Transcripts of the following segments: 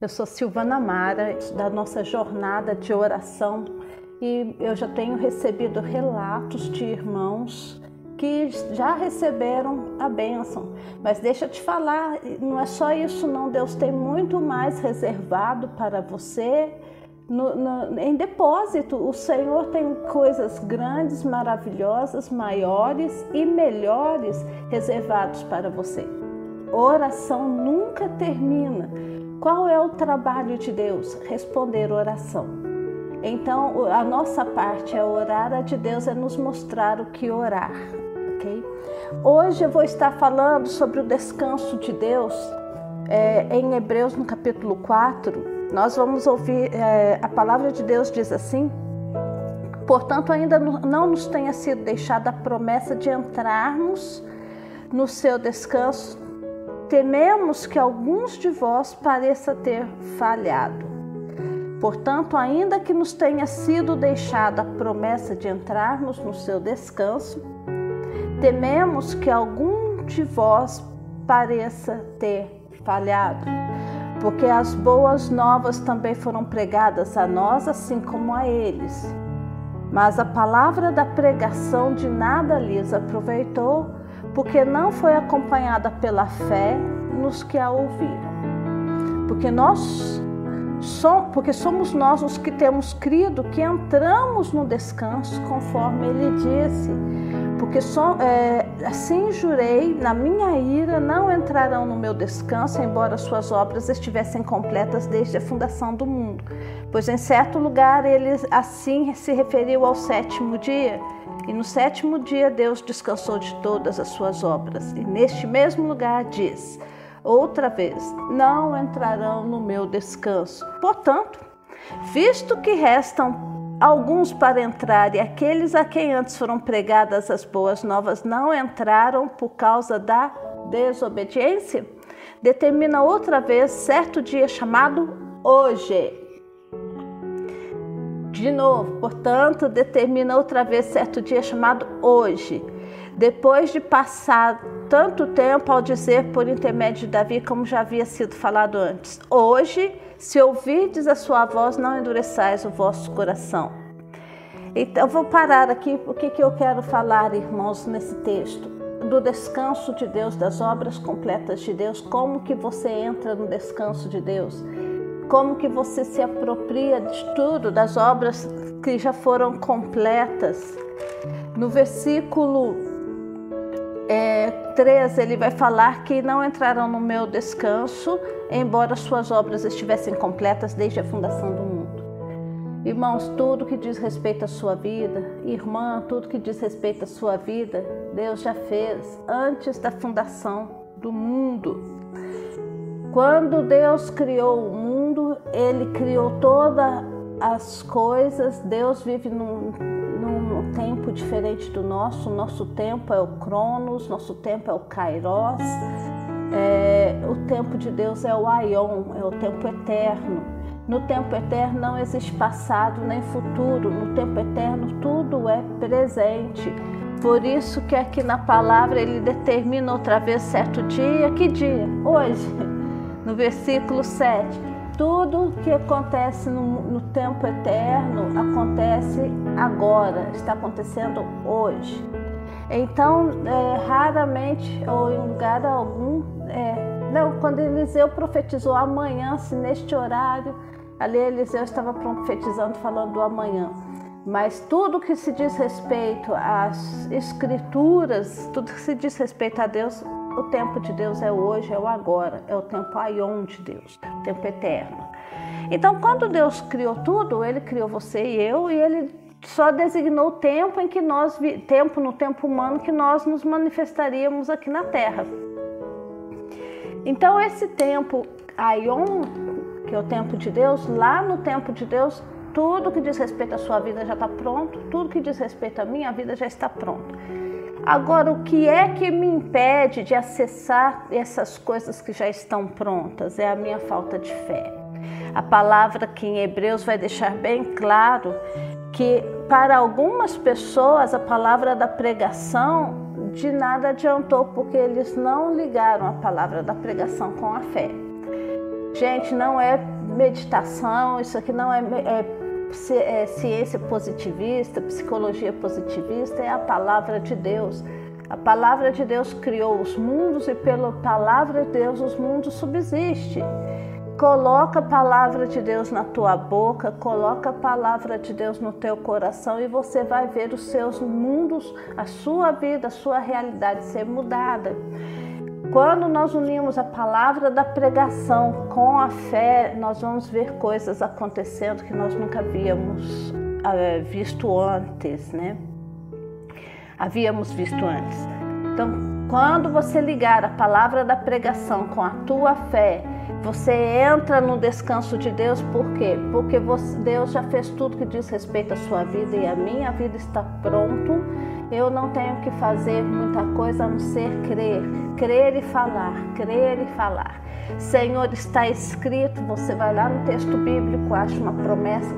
Eu sou Silvana Mara, da nossa jornada de oração, e eu já tenho recebido relatos de irmãos que já receberam a bênção. Mas deixa eu te falar, não é só isso não, Deus tem muito mais reservado para você no, no, em depósito. O Senhor tem coisas grandes, maravilhosas, maiores e melhores reservados para você. Oração nunca termina. Qual é o trabalho de Deus? Responder oração. Então, a nossa parte é orar, a de Deus é nos mostrar o que orar, ok? Hoje eu vou estar falando sobre o descanso de Deus é, em Hebreus, no capítulo 4. Nós vamos ouvir, é, a palavra de Deus diz assim: Portanto, ainda não nos tenha sido deixada a promessa de entrarmos no seu descanso tememos que alguns de vós pareça ter falhado. Portanto, ainda que nos tenha sido deixada a promessa de entrarmos no seu descanso, tememos que algum de vós pareça ter falhado, porque as boas novas também foram pregadas a nós, assim como a eles. Mas a palavra da pregação de nada lhes aproveitou, porque não foi acompanhada pela fé nos que a ouviram. Porque nós somos, porque somos nós os que temos crido que entramos no descanso, conforme ele disse. Porque só, é, assim jurei, na minha ira não entrarão no meu descanso, embora suas obras estivessem completas desde a fundação do mundo. Pois em certo lugar ele assim se referiu ao sétimo dia e no sétimo dia Deus descansou de todas as suas obras. E neste mesmo lugar diz: outra vez, não entrarão no meu descanso. Portanto, visto que restam alguns para entrar e aqueles a quem antes foram pregadas as boas novas não entraram por causa da desobediência, determina outra vez certo dia chamado hoje de novo, portanto, determina outra vez certo dia chamado hoje, depois de passar tanto tempo ao dizer por intermédio de Davi, como já havia sido falado antes: Hoje, se ouvirdes a sua voz, não endureçais o vosso coração. Então, vou parar aqui, o que, que eu quero falar, irmãos, nesse texto? Do descanso de Deus, das obras completas de Deus, como que você entra no descanso de Deus como que você se apropria de tudo, das obras que já foram completas. No versículo é, 13, ele vai falar que não entrarão no meu descanso, embora suas obras estivessem completas desde a fundação do mundo. Irmãos, tudo que diz respeito à sua vida, irmã, tudo que diz respeito à sua vida, Deus já fez antes da fundação do mundo. Quando Deus criou o mundo, Ele criou todas as coisas. Deus vive num, num tempo diferente do nosso. Nosso tempo é o Cronos, nosso tempo é o Kairos. É, o tempo de Deus é o Aion, é o tempo eterno. No tempo eterno não existe passado nem futuro. No tempo eterno tudo é presente. Por isso que aqui na palavra ele determina outra vez certo dia. Que dia? Hoje no versículo 7. Tudo que acontece no, no tempo eterno acontece agora, está acontecendo hoje. Então, é, raramente ou em lugar algum, é, não, quando Eliseu profetizou amanhã, se neste horário, ali Eliseu estava profetizando, falando do amanhã. Mas tudo que se diz respeito às escrituras, tudo que se diz respeito a Deus, o tempo de Deus é hoje, é o agora, é o tempo aion de Deus, o tempo eterno. Então, quando Deus criou tudo, Ele criou você e eu, e Ele só designou o tempo em que nós, tempo no tempo humano, que nós nos manifestaríamos aqui na Terra. Então, esse tempo aion, que é o tempo de Deus, lá no tempo de Deus, tudo que diz respeito à sua vida já está pronto, tudo que diz respeito à minha vida já está pronto. Agora, o que é que me impede de acessar essas coisas que já estão prontas? É a minha falta de fé. A palavra que em Hebreus vai deixar bem claro que para algumas pessoas a palavra da pregação de nada adiantou porque eles não ligaram a palavra da pregação com a fé. Gente, não é meditação, isso aqui não é, é, ciência positivista, psicologia positivista, é a palavra de Deus. A palavra de Deus criou os mundos e pela palavra de Deus os mundos subsistem. Coloca a palavra de Deus na tua boca, coloca a palavra de Deus no teu coração e você vai ver os seus mundos, a sua vida, a sua realidade ser mudada. Quando nós unimos a palavra da pregação com a fé, nós vamos ver coisas acontecendo que nós nunca havíamos uh, visto antes, né? Havíamos visto antes. Então, quando você ligar a palavra da pregação com a tua fé, você entra no descanso de Deus, por quê? Porque Deus já fez tudo que diz respeito à sua vida e a minha vida está pronto. Eu não tenho que fazer muita coisa a não ser crer, crer e falar, crer e falar. Senhor, está escrito, você vai lá no texto bíblico, acha uma promessa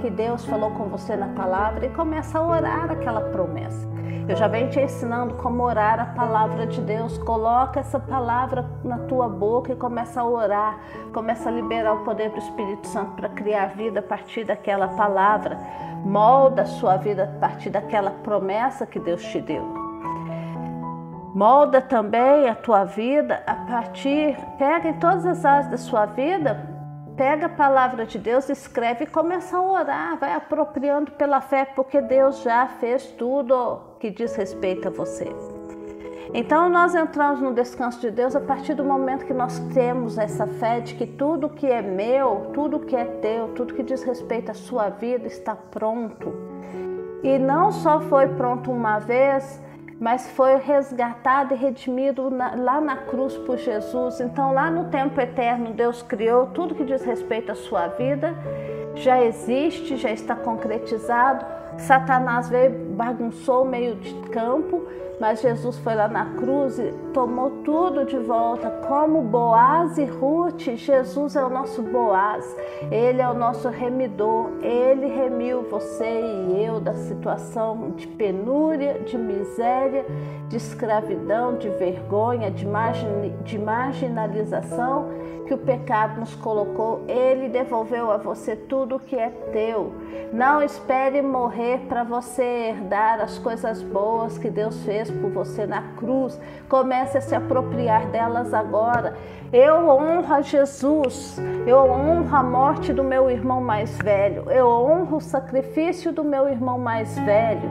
que Deus falou com você na palavra e começa a orar aquela promessa. Eu já venho te ensinando como orar a palavra de Deus. Coloca essa palavra na tua boca e começa a orar. Começa a liberar o poder do Espírito Santo para criar vida a partir daquela palavra. Molda a sua vida a partir daquela promessa que Deus te deu. Molda também a tua vida a partir, pega em todas as áreas da sua vida Pega a palavra de Deus, escreve e começa a orar, vai apropriando pela fé, porque Deus já fez tudo que diz respeito a você. Então nós entramos no descanso de Deus a partir do momento que nós temos essa fé de que tudo que é meu, tudo que é teu, tudo que diz respeito à sua vida está pronto. E não só foi pronto uma vez, mas foi resgatado e redimido na, lá na cruz por Jesus. Então, lá no tempo eterno, Deus criou tudo que diz respeito à sua vida, já existe, já está concretizado. Satanás veio, bagunçou o meio de campo, mas Jesus foi lá na cruz e tomou tudo de volta. Como Boaz e Ruth, Jesus é o nosso Boaz, ele é o nosso remidor. Ele remiu você e eu da situação de penúria, de miséria, de escravidão, de vergonha, de, margin, de marginalização que o pecado nos colocou. Ele devolveu a você tudo que é teu. Não espere morrer para você herdar as coisas boas que Deus fez por você na cruz. Comece a se apropriar delas agora. Eu honro a Jesus, eu honro a morte do meu irmão mais velho, eu honro o sacrifício do meu irmão mais velho.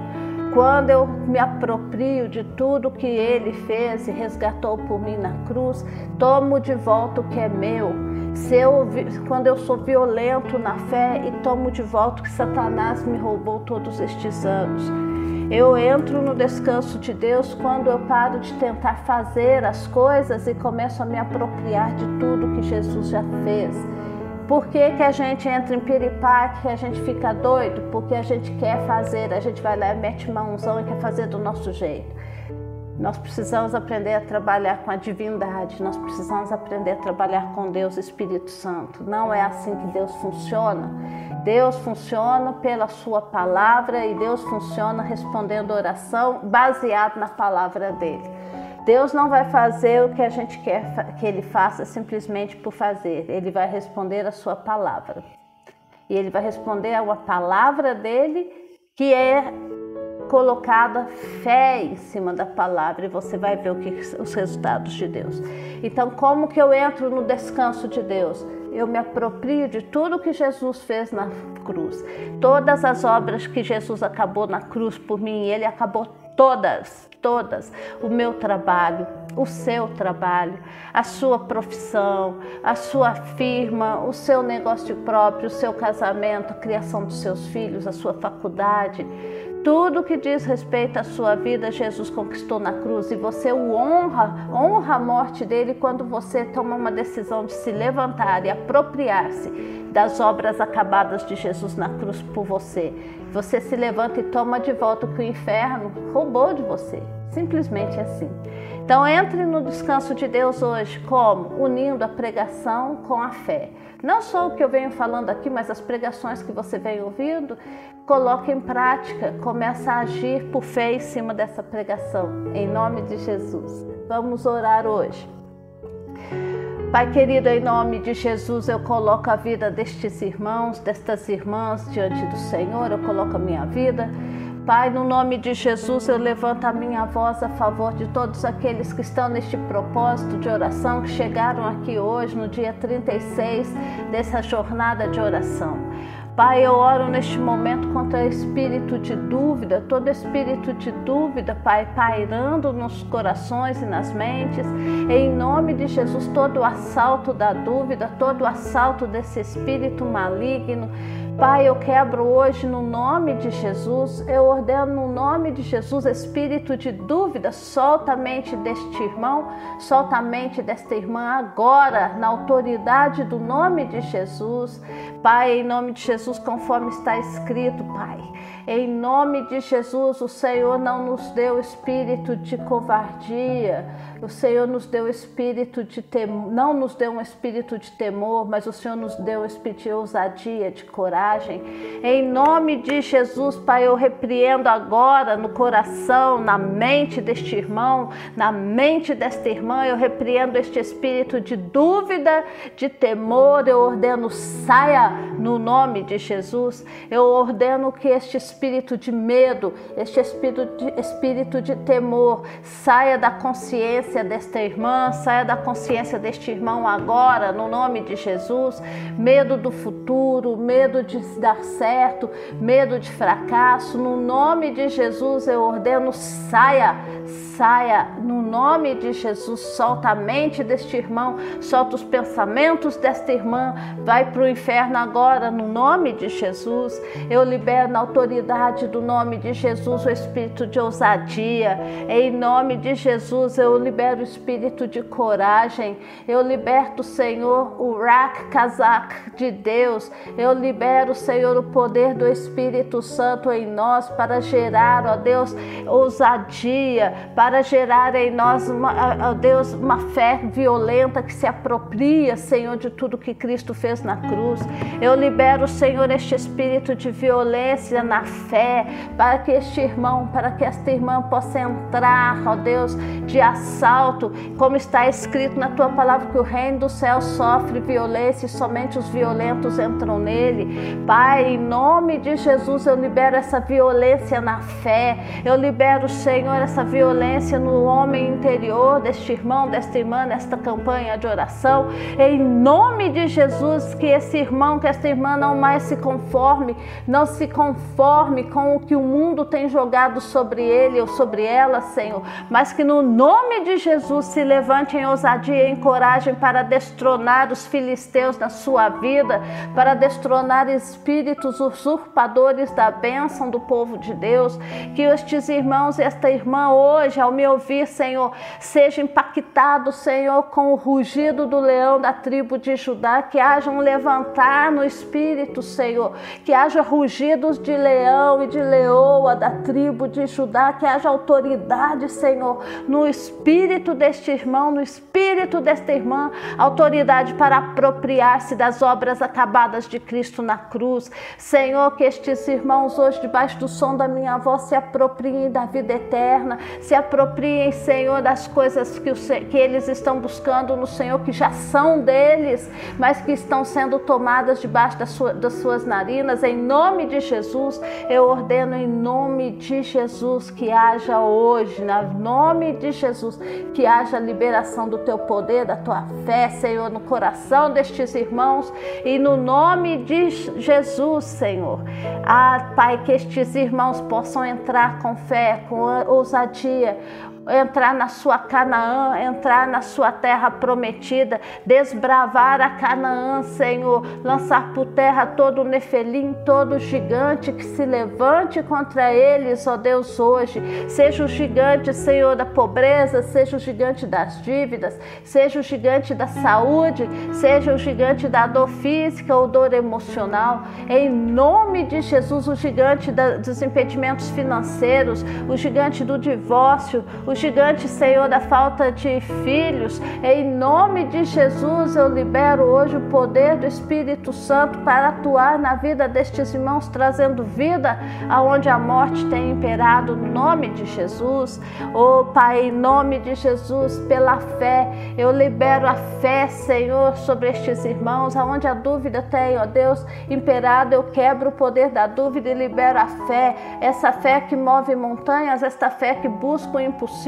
Quando eu me aproprio de tudo que ele fez e resgatou por mim na cruz, tomo de volta o que é meu. Se eu, quando eu sou violento na fé e tomo de volta o que Satanás me roubou todos estes anos. Eu entro no descanso de Deus quando eu paro de tentar fazer as coisas e começo a me apropriar de tudo que Jesus já fez. Por que, que a gente entra em piripaque, a gente fica doido? Porque a gente quer fazer, a gente vai lá e mete mãozão e quer fazer do nosso jeito. Nós precisamos aprender a trabalhar com a divindade, nós precisamos aprender a trabalhar com Deus Espírito Santo. Não é assim que Deus funciona. Deus funciona pela Sua palavra e Deus funciona respondendo oração baseado na palavra dele. Deus não vai fazer o que a gente quer que Ele faça simplesmente por fazer. Ele vai responder a Sua palavra. E Ele vai responder a uma palavra dele que é colocada fé em cima da palavra e você vai ver o que os resultados de Deus. Então, como que eu entro no descanso de Deus? Eu me aproprio de tudo que Jesus fez na cruz. Todas as obras que Jesus acabou na cruz por mim, ele acabou todas, todas. O meu trabalho, o seu trabalho, a sua profissão, a sua firma, o seu negócio próprio, o seu casamento, a criação dos seus filhos, a sua faculdade tudo que diz respeito à sua vida, Jesus conquistou na cruz e você o honra, honra a morte dele quando você toma uma decisão de se levantar e apropriar-se das obras acabadas de Jesus na cruz por você. Você se levanta e toma de volta o que o inferno roubou de você. Simplesmente assim. Então entre no descanso de Deus hoje como? Unindo a pregação com a fé. Não só o que eu venho falando aqui, mas as pregações que você vem ouvindo, coloque em prática, começa a agir por fé em cima dessa pregação, em nome de Jesus. Vamos orar hoje. Pai querido, em nome de Jesus, eu coloco a vida destes irmãos, destas irmãs diante do Senhor, eu coloco a minha vida. Pai, no nome de Jesus, eu levanto a minha voz a favor de todos aqueles que estão neste propósito de oração, que chegaram aqui hoje, no dia 36 dessa jornada de oração. Pai, eu oro neste momento contra espírito de dúvida, todo espírito de dúvida, Pai, pairando nos corações e nas mentes. Em nome de Jesus, todo o assalto da dúvida, todo o assalto desse espírito maligno. Pai, eu quebro hoje no nome de Jesus, eu ordeno no nome de Jesus, espírito de dúvida, solta a mente deste irmão, solta a mente desta irmã agora, na autoridade do nome de Jesus. Pai, em nome de Jesus, conforme está escrito, Pai. Em nome de Jesus, o Senhor não nos deu espírito de covardia, o Senhor nos deu espírito de temor, não nos deu um espírito de temor, mas o Senhor nos deu espírito de ousadia, de coragem. Em nome de Jesus, Pai, eu repreendo agora no coração, na mente deste irmão, na mente desta irmã, eu repreendo este espírito de dúvida, de temor, eu ordeno saia no nome de Jesus. Eu ordeno que este espírito de medo, este espírito de, espírito de temor saia da consciência desta irmã, saia da consciência deste irmão agora, no nome de Jesus. Medo do futuro, medo de dar certo, medo de fracasso, no nome de Jesus eu ordeno saia, saia, no nome de Jesus. Solta a mente deste irmão, solta os pensamentos desta irmã, vai para o inferno agora, no nome de Jesus. Eu libero na autoridade do nome de Jesus o espírito de ousadia. Em nome de Jesus, eu libero o espírito de coragem. Eu liberto, Senhor, o Rak Kazak de Deus. Eu libero, Senhor, o poder do Espírito Santo em nós para gerar, ó Deus, ousadia, para gerar em nós, ó Deus, uma fé violenta que se apropria, Senhor, de tudo que Cristo fez na cruz. Eu libero, Senhor, este espírito de violência na fé, para que este irmão, para que esta irmã possa entrar, ó Deus, de assalto, como está escrito na tua palavra, que o reino do céu sofre violência e somente os violentos entram nele. Pai, em nome de Jesus, eu libero essa violência na fé, eu libero, Senhor, essa violência no homem interior deste irmão, desta irmã, nesta campanha de oração. Em nome de Jesus, que esse irmão, que esta irmã não mais se conforme, não se conforme com o que o mundo tem jogado sobre ele ou sobre ela, Senhor, mas que no nome de Jesus se levante em ousadia e em coragem para destronar os filisteus na sua vida, para destronar espíritos usurpadores da bênção do povo de Deus. Que estes irmãos e esta irmã hoje, ao me ouvir, Senhor, sejam impactados, Senhor, com o rugido do leão da tribo de Judá, que haja um levantar no espírito, Senhor, que haja rugidos de leão e de leoa da tribo de Judá, que haja autoridade, Senhor, no espírito deste irmão, no espírito desta irmã, autoridade para apropriar-se das obras acabadas de Cristo na cruz. Senhor, que estes irmãos hoje, debaixo do som da minha voz, se apropriem da vida eterna, se apropriem, Senhor, das coisas que, o, que eles estão buscando no Senhor, que já são deles, mas que estão sendo tomadas debaixo das suas narinas. Em nome de Jesus, eu ordeno em nome de Jesus que haja hoje, no nome de Jesus, que haja liberação do teu poder, da tua fé, Senhor, no coração destes irmãos e no nome de Jesus, Senhor. Ah, Pai, que estes irmãos possam entrar com fé, com ousadia, entrar na sua Canaã, entrar na sua terra prometida, desbravar a Canaã, Senhor, lançar por terra todo nefelim, todo gigante que se levante contra eles, ó Deus, hoje. Seja o gigante, Senhor, da pobreza, seja o gigante das dívidas, seja o gigante da saúde, seja o gigante da dor física ou dor emocional. Em nome de Jesus, o gigante dos impedimentos financeiros, o gigante do divórcio, o o gigante, Senhor, da falta de filhos. Em nome de Jesus, eu libero hoje o poder do Espírito Santo para atuar na vida destes irmãos, trazendo vida aonde a morte tem imperado, no nome de Jesus. Oh, Pai, em nome de Jesus, pela fé, eu libero a fé, Senhor, sobre estes irmãos, aonde a dúvida tem, ó Deus, imperado, eu quebro o poder da dúvida e libero a fé, essa fé que move montanhas, esta fé que busca o impossível.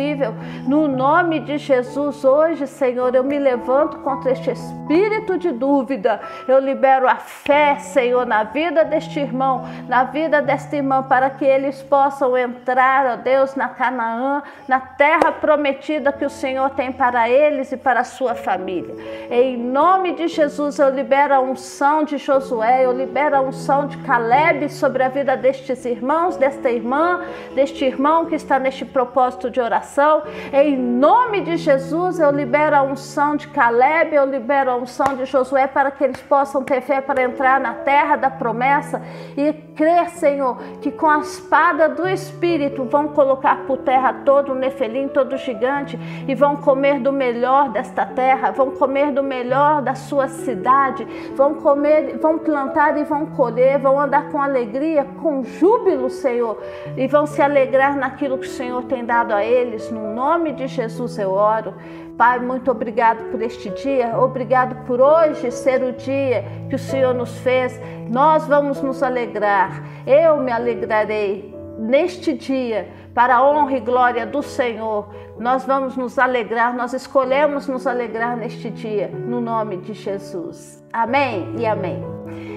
No nome de Jesus, hoje, Senhor, eu me levanto contra este espírito de dúvida. Eu libero a fé, Senhor, na vida deste irmão, na vida desta irmã, para que eles possam entrar, ó Deus, na Canaã, na terra prometida que o Senhor tem para eles e para a sua família. Em nome de Jesus, eu libero a unção de Josué, eu libero a unção de Caleb sobre a vida destes irmãos, desta irmã, deste irmão que está neste propósito de oração. Em nome de Jesus, eu libero a unção de Caleb, eu libero a unção de Josué para que eles possam ter fé para entrar na terra da promessa e crer, Senhor, que com a espada do Espírito vão colocar por terra todo o nefelim, todo o gigante e vão comer do melhor desta terra, vão comer do melhor da sua cidade, vão comer, vão plantar e vão colher, vão andar com alegria, com júbilo, Senhor, e vão se alegrar naquilo que o Senhor tem dado a eles. No nome de Jesus eu oro. Pai, muito obrigado por este dia, obrigado por hoje ser o dia que o Senhor nos fez. Nós vamos nos alegrar, eu me alegrarei neste dia, para a honra e glória do Senhor. Nós vamos nos alegrar, nós escolhemos nos alegrar neste dia, no nome de Jesus. Amém e amém.